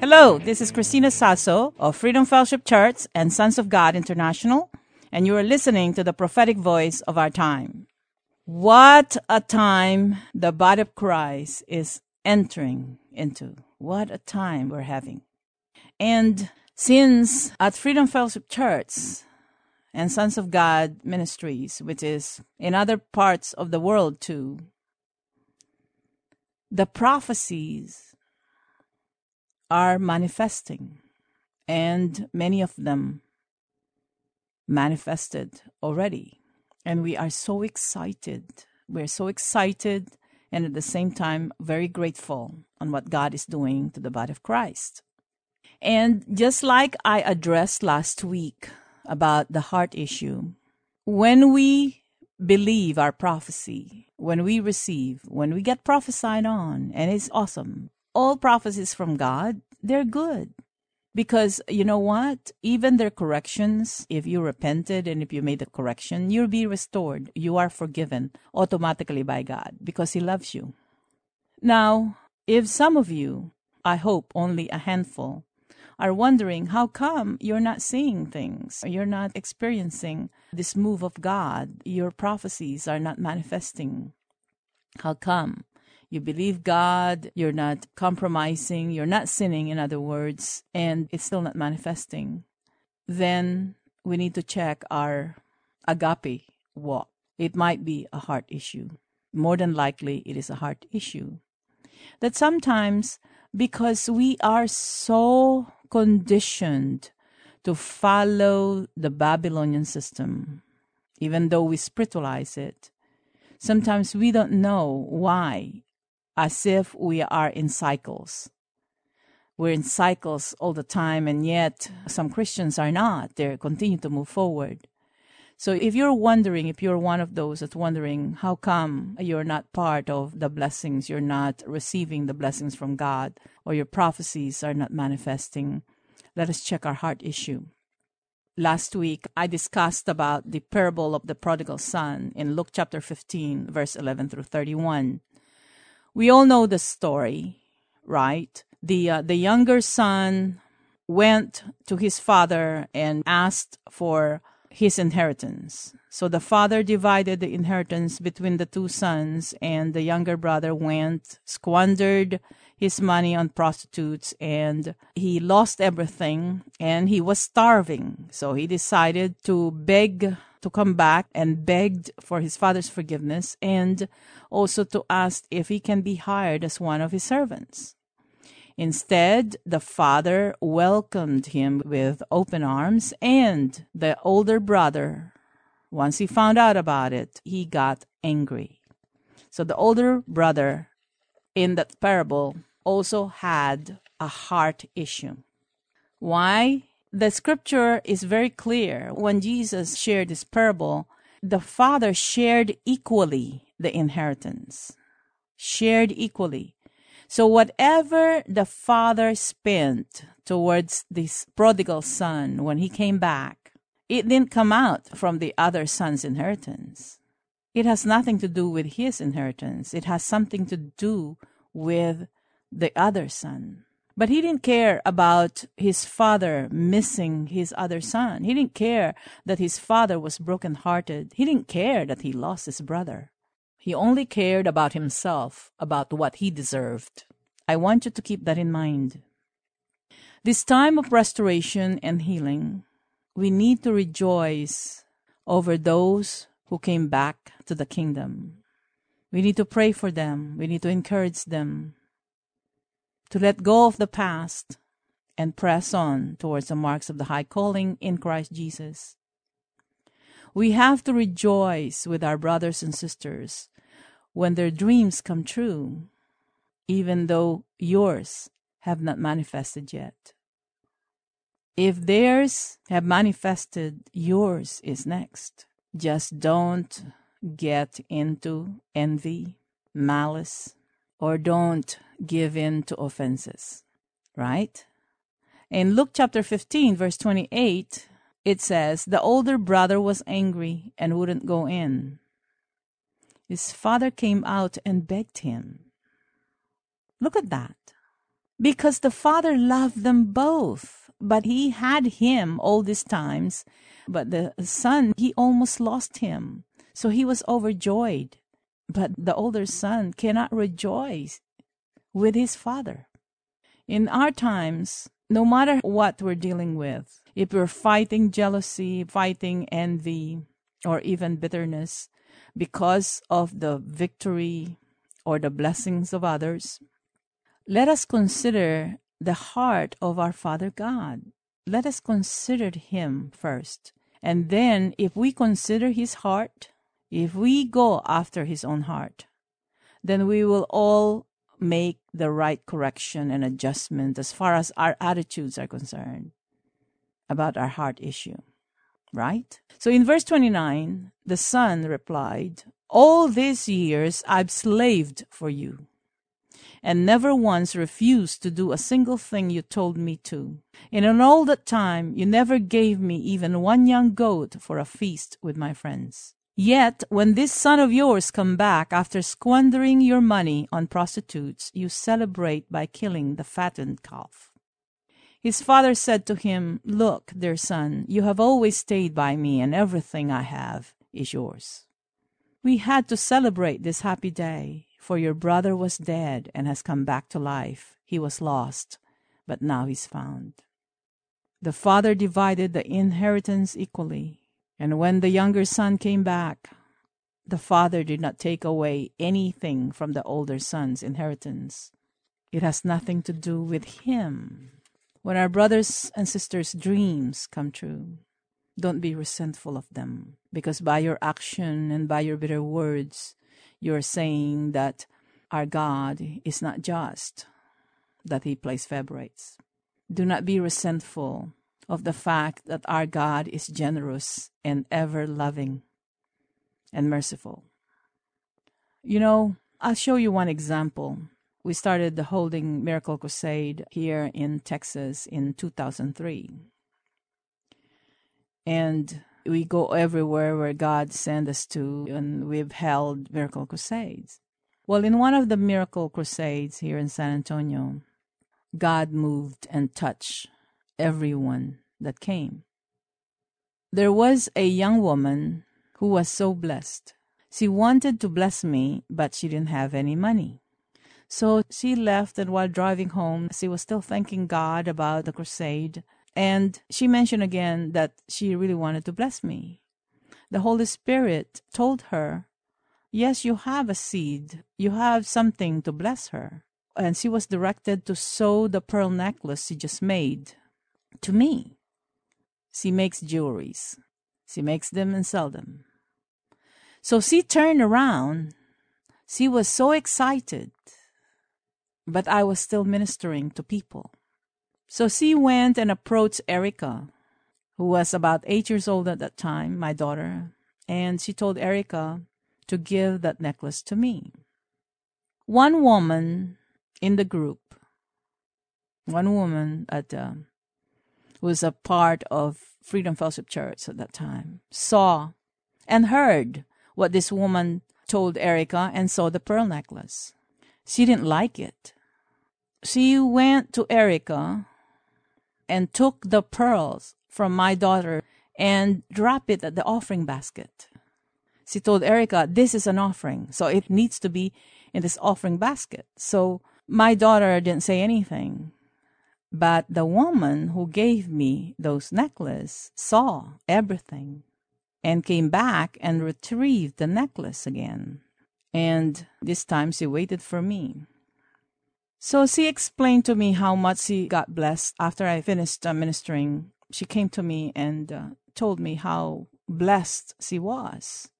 Hello, this is Christina Sasso of Freedom Fellowship Church and Sons of God International, and you are listening to the prophetic voice of our time. What a time the body of Christ is entering into. What a time we're having. And since at Freedom Fellowship Church and Sons of God Ministries, which is in other parts of the world too, the prophecies are manifesting, and many of them manifested already. And we are so excited. We're so excited and at the same time very grateful on what God is doing to the body of Christ. And just like I addressed last week about the heart issue, when we believe our prophecy, when we receive, when we get prophesied on, and it's awesome, all prophecies from God, they're good. Because you know what? Even their corrections, if you repented and if you made the correction, you'll be restored. You are forgiven automatically by God because He loves you. Now, if some of you, I hope only a handful, are wondering how come you're not seeing things, you're not experiencing this move of God, your prophecies are not manifesting. How come? You believe God, you're not compromising, you're not sinning, in other words, and it's still not manifesting, then we need to check our agape walk. It might be a heart issue. More than likely, it is a heart issue. That sometimes, because we are so conditioned to follow the Babylonian system, even though we spiritualize it, sometimes we don't know why as if we are in cycles. We're in cycles all the time, and yet some Christians are not. They continue to move forward. So if you're wondering, if you're one of those that's wondering, how come you're not part of the blessings, you're not receiving the blessings from God, or your prophecies are not manifesting, let us check our heart issue. Last week, I discussed about the parable of the prodigal son in Luke chapter 15, verse 11 through 31 we all know the story, right? The uh, the younger son went to his father and asked for his inheritance. So the father divided the inheritance between the two sons, and the younger brother went, squandered his money on prostitutes, and he lost everything, and he was starving. So he decided to beg to come back and begged for his father's forgiveness and also to ask if he can be hired as one of his servants. Instead, the father welcomed him with open arms, and the older brother, once he found out about it, he got angry. So the older brother in that parable also had a heart issue. Why? The scripture is very clear. When Jesus shared this parable, the father shared equally the inheritance, shared equally. So, whatever the father spent towards this prodigal son when he came back, it didn't come out from the other son's inheritance. It has nothing to do with his inheritance, it has something to do with the other son. But he didn't care about his father missing his other son. He didn't care that his father was broken-hearted. He didn't care that he lost his brother. He only cared about himself, about what he deserved. I want you to keep that in mind. This time of restoration and healing, we need to rejoice over those who came back to the kingdom. We need to pray for them. We need to encourage them to let go of the past and press on towards the marks of the high calling in Christ Jesus. We have to rejoice with our brothers and sisters when their dreams come true, even though yours have not manifested yet. If theirs have manifested, yours is next. Just don't get into envy, malice, or don't give in to offenses, right? In Luke chapter 15, verse 28, it says, The older brother was angry and wouldn't go in. His father came out and begged him. Look at that. Because the father loved them both, but he had him all these times, but the son, he almost lost him. So he was overjoyed. But the older son cannot rejoice with his father. In our times, no matter what we're dealing with, if we're fighting jealousy, fighting envy, or even bitterness because of the victory or the blessings of others, let us consider the heart of our Father God. Let us consider Him first. And then, if we consider His heart, if we go after His own heart, then we will all make the right correction and adjustment as far as our attitudes are concerned about our heart issue. Right? So in verse 29, the son replied, All these years I've slaved for you and never once refused to do a single thing you told me to. And in all that time, you never gave me even one young goat for a feast with my friends. Yet, when this son of yours come back after squandering your money on prostitutes, you celebrate by killing the fattened calf. His father said to him, Look, dear son, you have always stayed by me, and everything I have is yours. We had to celebrate this happy day, for your brother was dead and has come back to life. He was lost, but now he's found. The father divided the inheritance equally, and when the younger son came back, the father did not take away anything from the older son's inheritance. It has nothing to do with him. When our brothers and sisters' dreams come true, don't be resentful of them, because by your action and by your bitter words, you're saying that our God is not just, that he plays favorites. Do not be resentful of the fact that our God is generous and ever loving and merciful. You know, I'll show you one example. We started the Holding Miracle Crusade here in Texas in 2003. And we go everywhere where God sent us to, and we've held miracle crusades. Well, in one of the miracle crusades here in San Antonio, God moved and touched everyone that came. There was a young woman who was so blessed. She wanted to bless me, but she didn't have any money. So she left, and while driving home, she was still thanking God about the crusade. And she mentioned again that she really wanted to bless me. The Holy Spirit told her, Yes, you have a seed, you have something to bless her. And she was directed to sow the pearl necklace she just made to me. She makes jewelries, she makes them and sell them. So she turned around. She was so excited, but I was still ministering to people. So she went and approached Erica, who was about eight years old at that time, my daughter, and she told Erica to give that necklace to me. One woman in the group, one woman at uh, was a part of Freedom Fellowship Church at that time, saw and heard what this woman told Erica and saw the pearl necklace. She didn't like it. She went to Erica and took the pearls from my daughter and dropped it at the offering basket. She told Erica, This is an offering, so it needs to be in this offering basket. So my daughter didn't say anything. But the woman who gave me those necklaces saw everything and came back and retrieved the necklace again. And this time she waited for me. So she explained to me how much she got blessed after I finished uh, ministering. She came to me and uh, told me how blessed she was.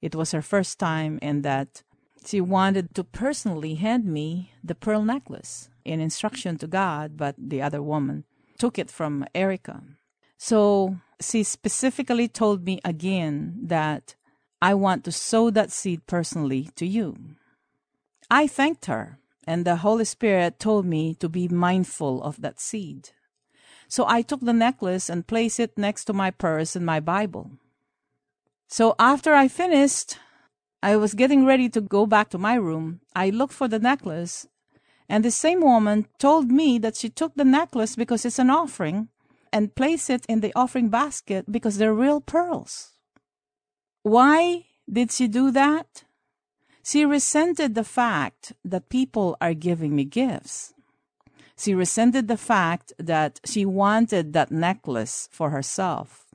It was her first time, and that she wanted to personally hand me the pearl necklace in instruction to God, but the other woman took it from Erica. So she specifically told me again that I want to sow that seed personally to you. I thanked her, and the Holy Spirit told me to be mindful of that seed. So I took the necklace and placed it next to my purse and my Bible. So after I finished, I was getting ready to go back to my room. I looked for the necklace, and the same woman told me that she took the necklace because it's an offering and placed it in the offering basket because they're real pearls. Why did she do that? She resented the fact that people are giving me gifts. She resented the fact that she wanted that necklace for herself.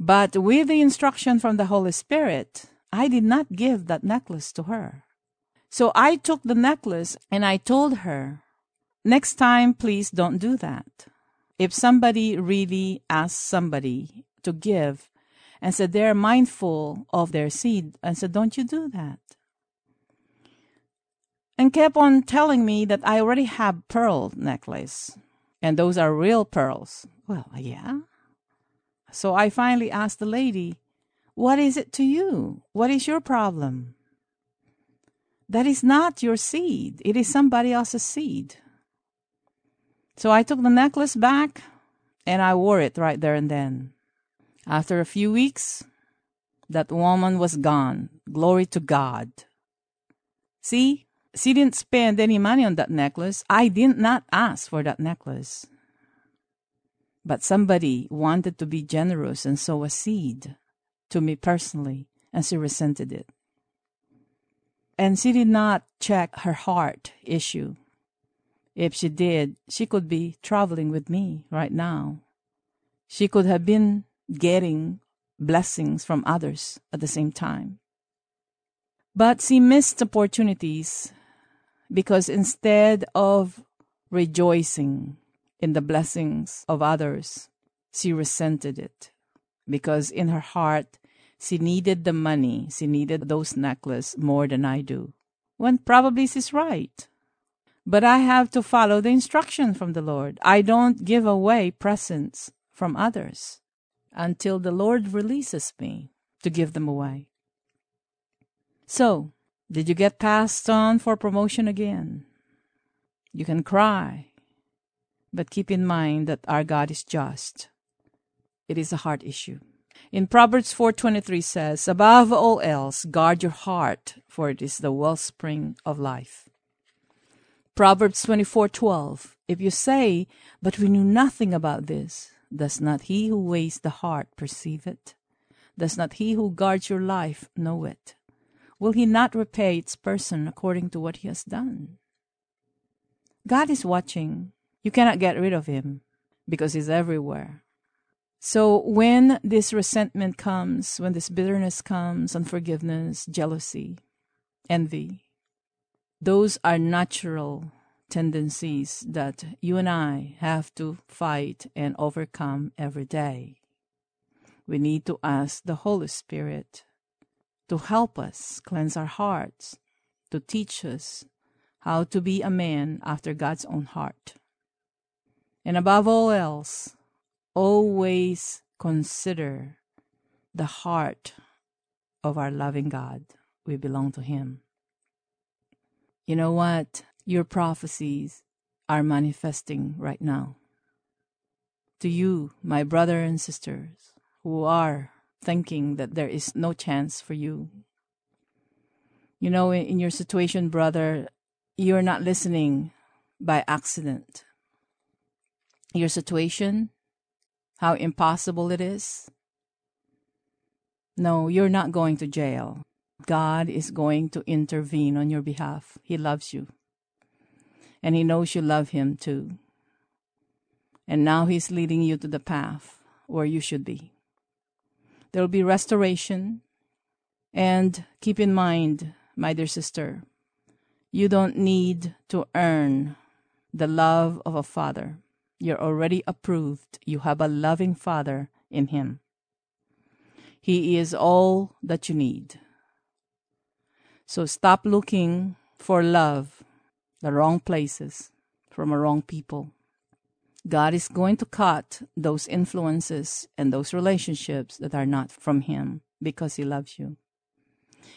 But with the instruction from the Holy Spirit, I did not give that necklace to her. So I took the necklace and I told her, next time, please don't do that. If somebody really asks somebody to give and said they're mindful of their seed, and said, don't you do that and kept on telling me that I already have pearl necklace and those are real pearls. Well, yeah. So I finally asked the lady, What is it to you? What is your problem? That is not your seed, it is somebody else's seed. So I took the necklace back and I wore it right there and then. After a few weeks, that woman was gone. Glory to God. See, she didn't spend any money on that necklace. I did not ask for that necklace. But somebody wanted to be generous and sow a seed to me personally, and she resented it. And she did not check her heart issue. If she did, she could be traveling with me right now. She could have been getting blessings from others at the same time. But she missed opportunities because instead of rejoicing in the blessings of others, she resented it because in her heart she needed the money, she needed those necklaces more than I do. When probably she's right. But I have to follow the instruction from the Lord. I don't give away presents from others until the Lord releases me to give them away. So, did you get passed on for promotion again? You can cry, but keep in mind that our God is just. It is a heart issue. In Proverbs 4:23 says, "Above all else, guard your heart, for it is the wellspring of life." Proverbs 24:12, "If you say, but we knew nothing about this, does not he who weighs the heart perceive it? Does not he who guards your life know it? will he not repay its person according to what he has done? God is watching. You cannot get rid of him because he's everywhere. So when this resentment comes, when this bitterness comes, unforgiveness, jealousy, envy, those are natural tendencies that you and I have to fight and overcome every day. We need to ask the Holy Spirit to help us cleanse our hearts, to teach us how to be a man after God's own heart. And above all else, always consider the heart of our loving God. We belong to Him. You know what? Your prophecies are manifesting right now. To you, my brother and sisters, who are thinking that there is no chance for you. You know, in, your situation, brother, you're not listening by accident. Your situation, how impossible it is. No, you're not going to jail. God is going to intervene on your behalf. He loves you. And He knows you love Him too. And now He's leading you to the path where you should be. There will be restoration. And keep in mind, my dear sister, you don't need to earn the love of a father. You're already approved. You have a loving father in him. He is all that you need. So stop looking for love, the wrong places, from the wrong people. God is going to cut those influences and those relationships that are not from Him because He loves you.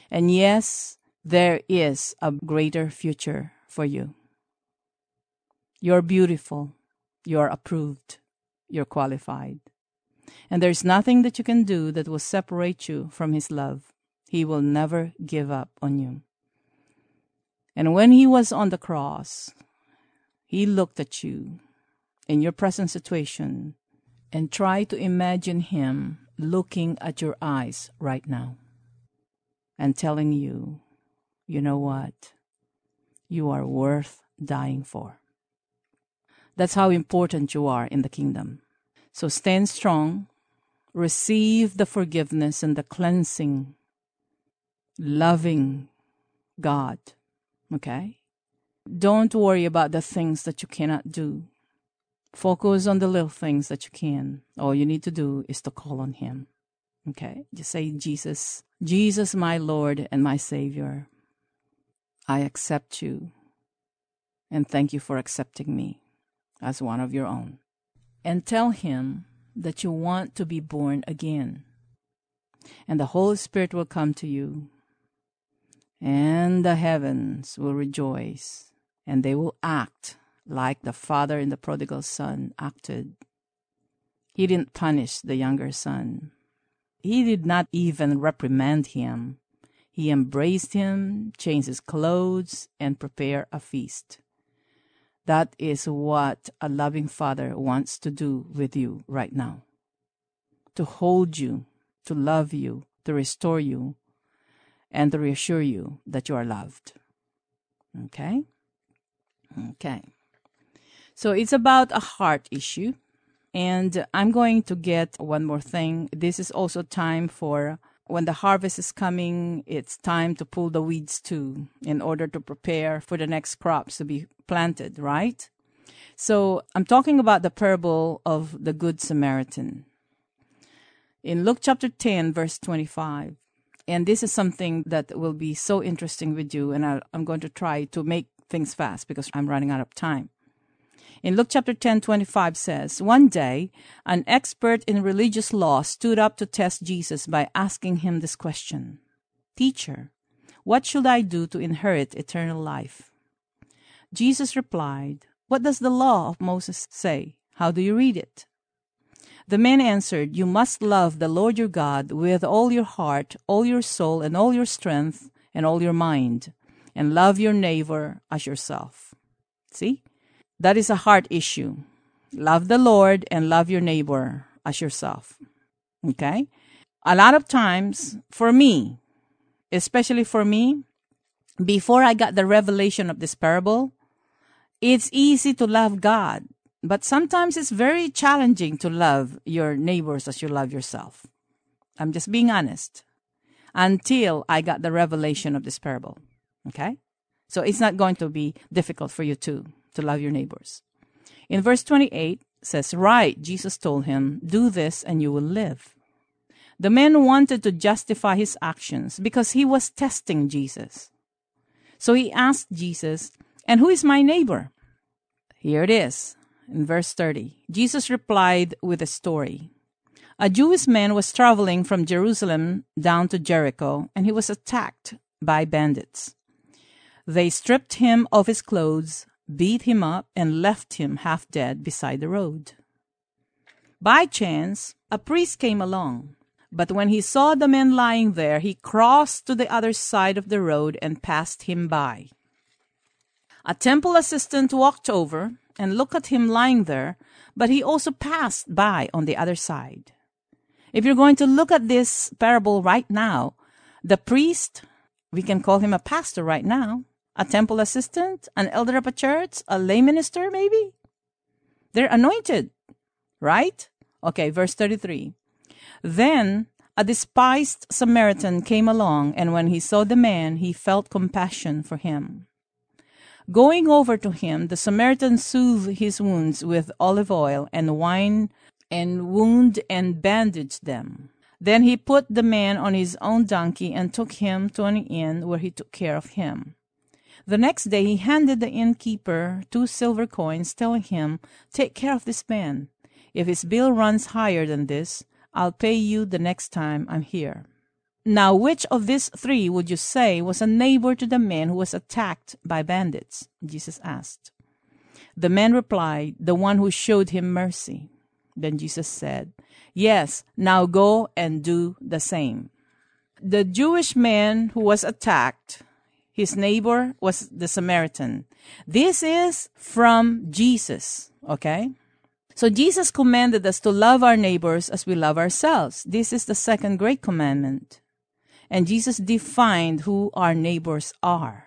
And yes, there is a greater future for you. You're beautiful. You're approved. You're qualified. And there's nothing that you can do that will separate you from His love. He will never give up on you. And when He was on the cross, He looked at you in your present situation and try to imagine Him looking at your eyes right now and telling you, you know what? You are worth dying for. That's how important you are in the kingdom. So stand strong, receive the forgiveness and the cleansing, loving God. Okay? Don't worry about the things that you cannot do. Focus on the little things that you can. All you need to do is to call on Him. Okay? Just say, Jesus, Jesus, my Lord and my Savior, I accept you and thank you for accepting me as one of your own. And tell Him that you want to be born again. And the Holy Spirit will come to you, and the heavens will rejoice, and they will act like the father in the prodigal son acted. He didn't punish the younger son. He did not even reprimand him. He embraced him, changed his clothes, and prepared a feast. That is what a loving father wants to do with you right now to hold you, to love you, to restore you, and to reassure you that you are loved. Okay? Okay. So it's about a heart issue. And I'm going to get one more thing. This is also time for when the harvest is coming, it's time to pull the weeds too in order to prepare for the next crops to be planted, right? So I'm talking about the parable of the Good Samaritan. In Luke chapter 10, verse 25, and this is something that will be so interesting with you, and i am going to try to make things fast because I'm running out of time in Luke chapter 10, 25 says, One day, an expert in religious law stood up to test Jesus by asking him this question Teacher, what should I do to inherit eternal life? Jesus replied, What does the law of Moses say? How do you read it? The man answered, You must love the Lord your God with all your heart, all your soul, and all your strength, and all your mind, and love your neighbor as yourself. See? That is a heart issue. Love the Lord and love your neighbor as yourself. Okay? A lot of times, for me, especially for me, before I got the revelation of this parable, it's easy to love God, but sometimes it's very challenging to love your neighbors as you love yourself. I'm just being honest. Until I got the revelation of this parable. Okay? So it's not going to be difficult for you too to love your neighbors. In verse 28 says, Right, Jesus told him, do this and you will live. The man wanted to justify his actions because he was testing Jesus. So he asked Jesus, And who is my neighbor? Here it is in verse 30. Jesus replied with a story. A Jewish man was traveling from Jerusalem down to Jericho, and he was attacked by bandits. They stripped him of his clothes, beat him up, and left him half dead beside the road. By chance, a priest came along, but when he saw the man lying there, he crossed to the other side of the road and passed him by. A temple assistant walked over and looked at him lying there, but he also passed by on the other side. If you're going to look at this parable right now, the priest, we can call him a pastor right now, a temple assistant, an elder of a church, a lay minister, maybe? They're anointed, right? Okay, verse 33. Then a despised Samaritan came along, and when he saw the man, he felt compassion for him. Going over to him, the Samaritan soothed his wounds with olive oil and wine and wound and bandaged them. Then he put the man on his own donkey and took him to an inn where he took care of him. The next day he handed the innkeeper two silver coins, telling him, Take care of this man. If his bill runs higher than this, I'll pay you the next time I'm here. Now, which of these three would you say was a neighbor to the man who was attacked by bandits? Jesus asked. The man replied, The one who showed him mercy. Then Jesus said, Yes, now go and do the same. The Jewish man who was attacked, his neighbor was the Samaritan. This is from Jesus, okay? So Jesus commanded us to love our neighbors as we love ourselves. This is the second great commandment. And Jesus defined who our neighbors are.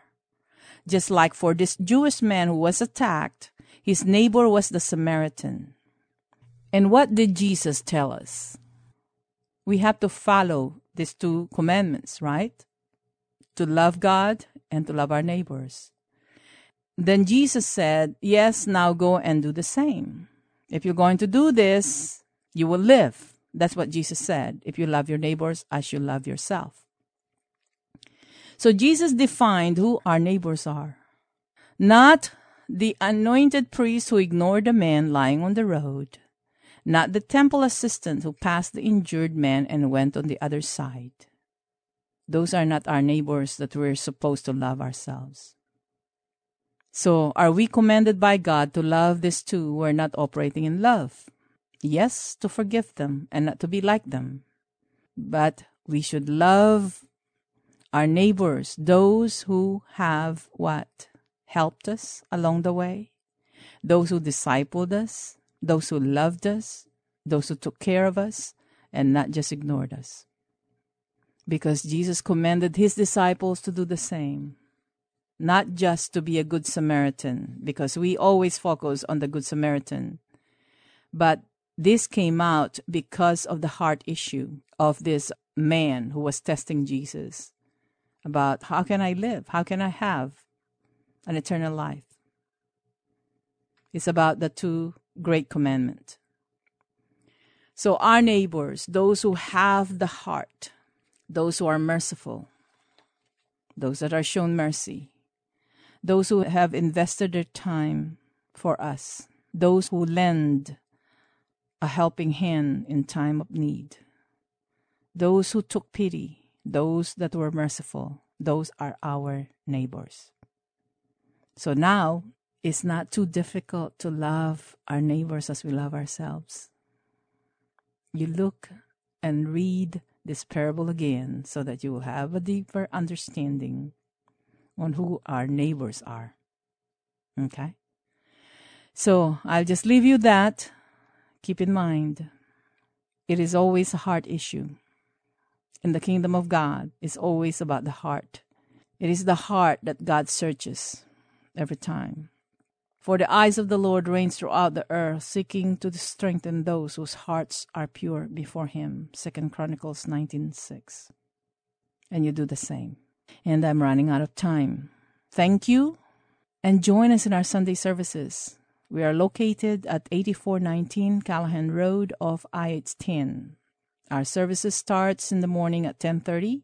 Just like for this Jewish man who was attacked, his neighbor was the Samaritan. And what did Jesus tell us? We have to follow these two commandments, right? To love God and to love our neighbors. Then Jesus said, Yes, now go and do the same. If you're going to do this, you will live. That's what Jesus said. If you love your neighbors as you love yourself. So Jesus defined who our neighbors are. Not the anointed priest who ignored the man lying on the road, not the temple assistant who passed the injured man and went on the other side. Those are not our neighbors that we're supposed to love ourselves. So, are we commanded by God to love these two who are not operating in love? Yes, to forgive them and not to be like them. But we should love our neighbors, those who have what? Helped us along the way, those who discipled us, those who loved us, those who took care of us, and not just ignored us. Because Jesus commanded his disciples to do the same not just to be a good Samaritan, because we always focus on the good Samaritan, but this came out because of the heart issue of this man who was testing Jesus about how can I live? How can I have an eternal life? It's about the two great commandments. So, our neighbors, those who have the heart, those who are merciful, those that are shown mercy, those who have invested their time for us, those who lend a helping hand in time of need, those who took pity, those that were merciful, those are our neighbors. So now it's not too difficult to love our neighbors as we love ourselves. You look and read this parable again so that you will have a deeper understanding on who our neighbors are. Okay? So I'll just leave you that. Keep in mind, it is always a heart issue. In the kingdom of God, it's always about the heart. It is the heart that God searches every time. For the eyes of the Lord reigns throughout the earth, seeking to strengthen those whose hearts are pure before him. Second Chronicles 19:6. And you do the same and I'm running out of time. Thank you and join us in our Sunday services. We are located at 8419 Callahan Road off I-10. Our services starts in the morning at 10:30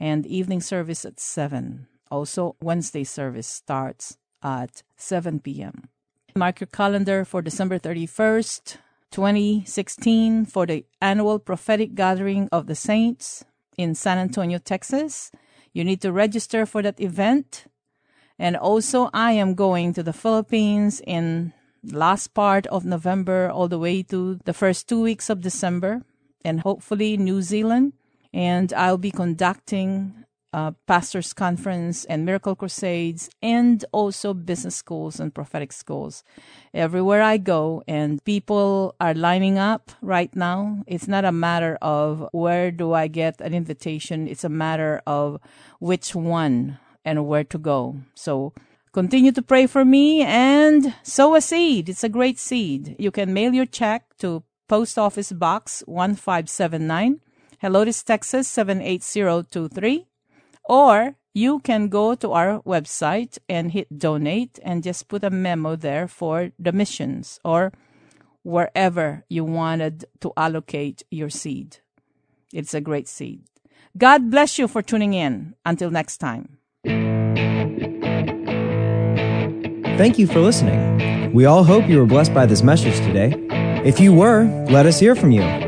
and evening service at 7. Also, Wednesday service starts at 7 p.m. Mark your calendar for December 31st, 2016 for the annual prophetic gathering of the saints in San Antonio, Texas. You need to register for that event. And also, I am going to the Philippines in last part of November all the way to the first two weeks of December, and hopefully New Zealand. And I'll be conducting uh, pastors conference and miracle crusades and also business schools and prophetic schools. Everywhere i go and people are lining up right now it's not a matter of where do i get an invitation it's a matter of which one and where to go. So continue to pray for me and sow a seed. It's a great seed. You can mail your check to post office box 1579 helotes texas 78023 or you can go to our website and hit donate and just put a memo there for the missions or wherever you wanted to allocate your seed. It's a great seed. God bless you for tuning in. Until next time. Thank you for listening. We all hope you were blessed by this message today. If you were, let us hear from you.